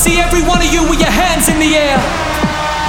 see every one of you with your hands in the air.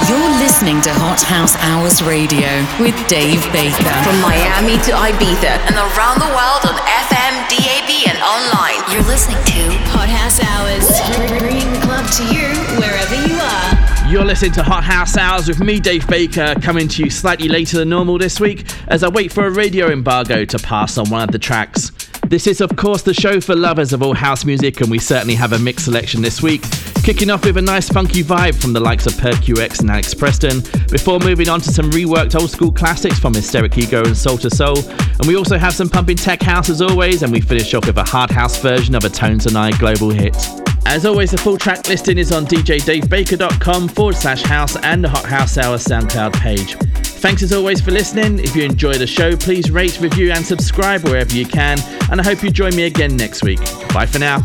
You're listening to Hot House Hours Radio with Dave Baker. From Miami to Ibiza and around the world on FM, DAB, and online. You're listening to Hot House Hours, bringing the club to you wherever you are. You're listening to Hot House Hours with me, Dave Baker, coming to you slightly later than normal this week as I wait for a radio embargo to pass on one of the tracks. This is, of course, the show for lovers of all house music, and we certainly have a mixed selection this week. Kicking off with a nice funky vibe from the likes of PerQX and Alex Preston, before moving on to some reworked old school classics from Hysteric Ego and Soul II Soul. And we also have some pumping tech house as always, and we finish off with a hard house version of a Tones and I global hit. As always, the full track listing is on djdavebaker.com forward slash house and the Hot House Hour SoundCloud page. Thanks as always for listening. If you enjoy the show, please rate, review, and subscribe wherever you can. And I hope you join me again next week. Bye for now.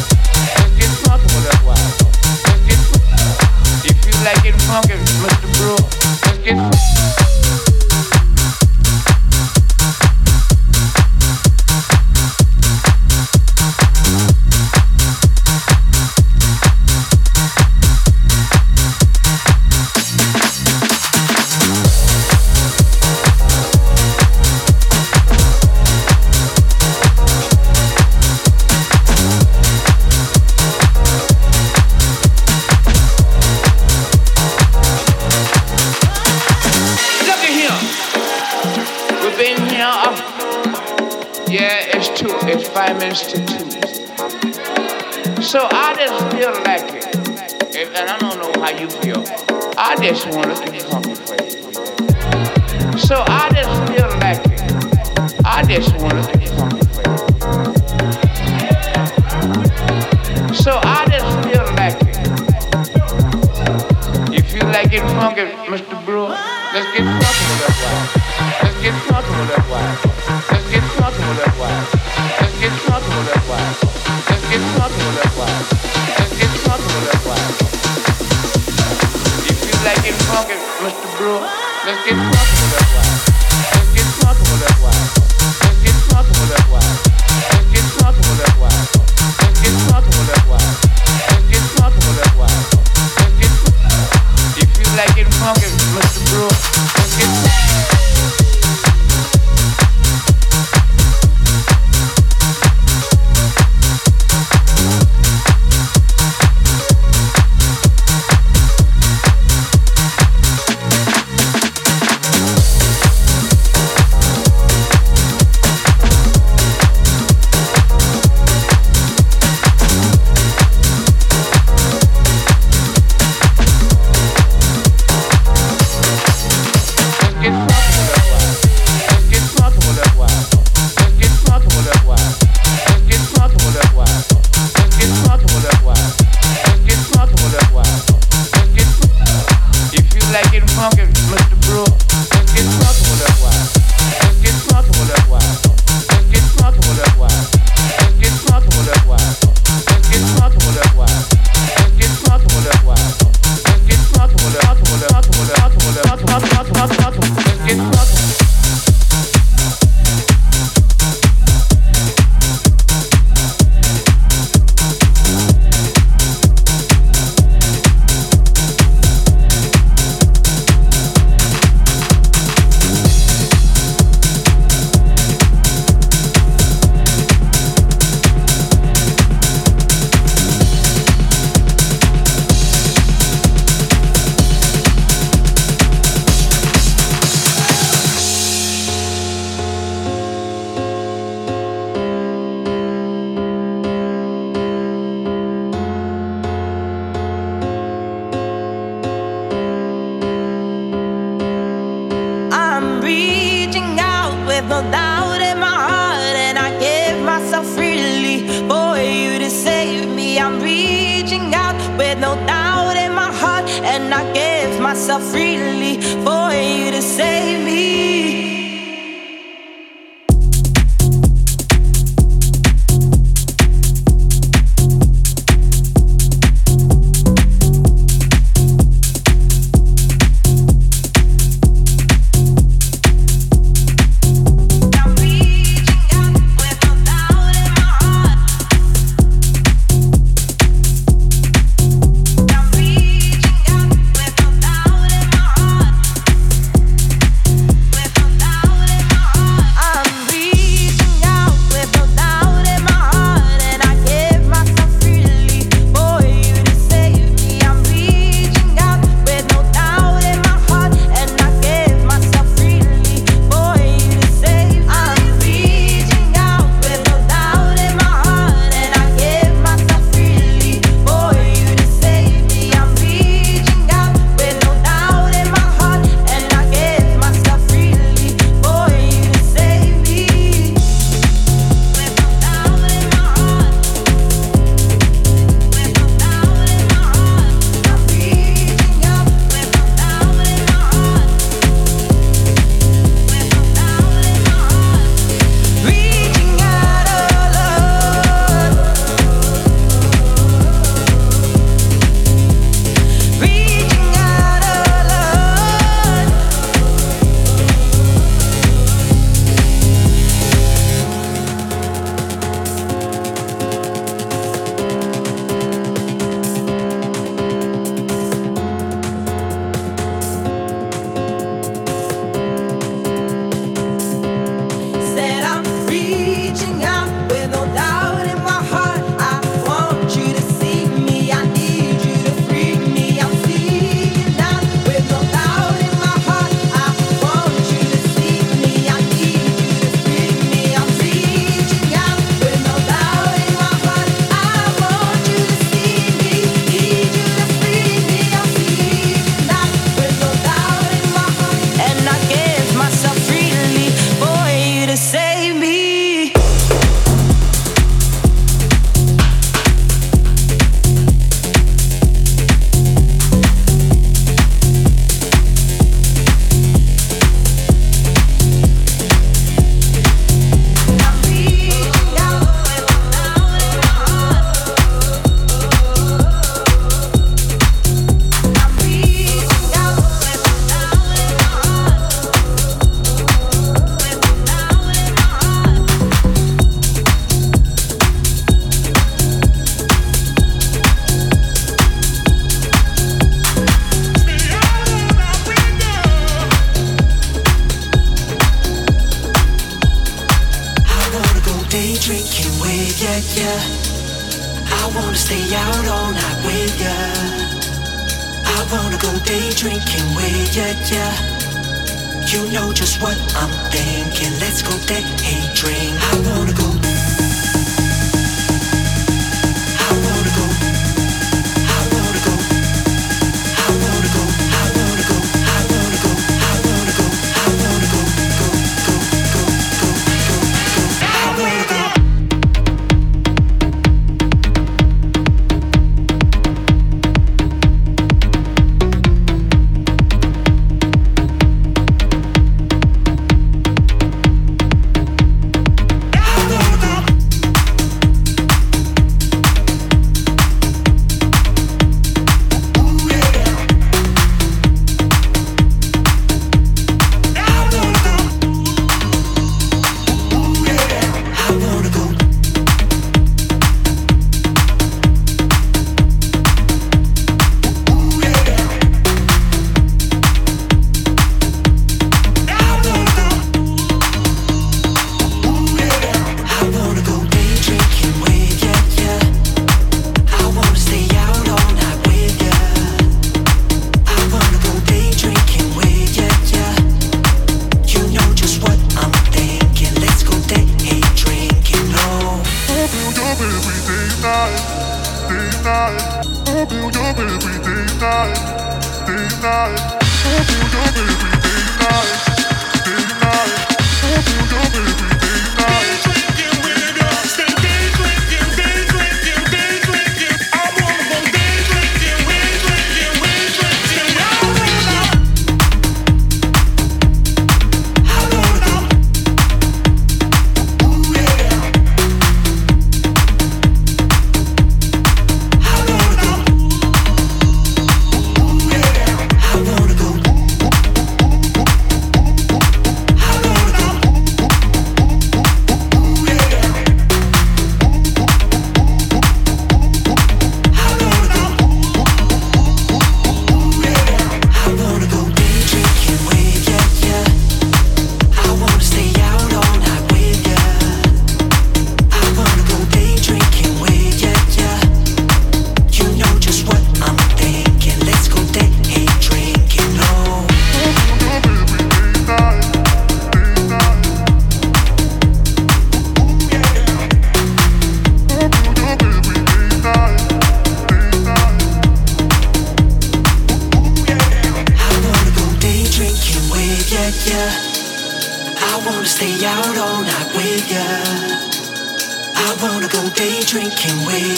Yeah.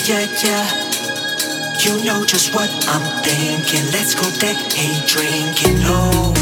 yeah, yeah. You know just what I'm thinking. Let's go deck, hey, drinking oh.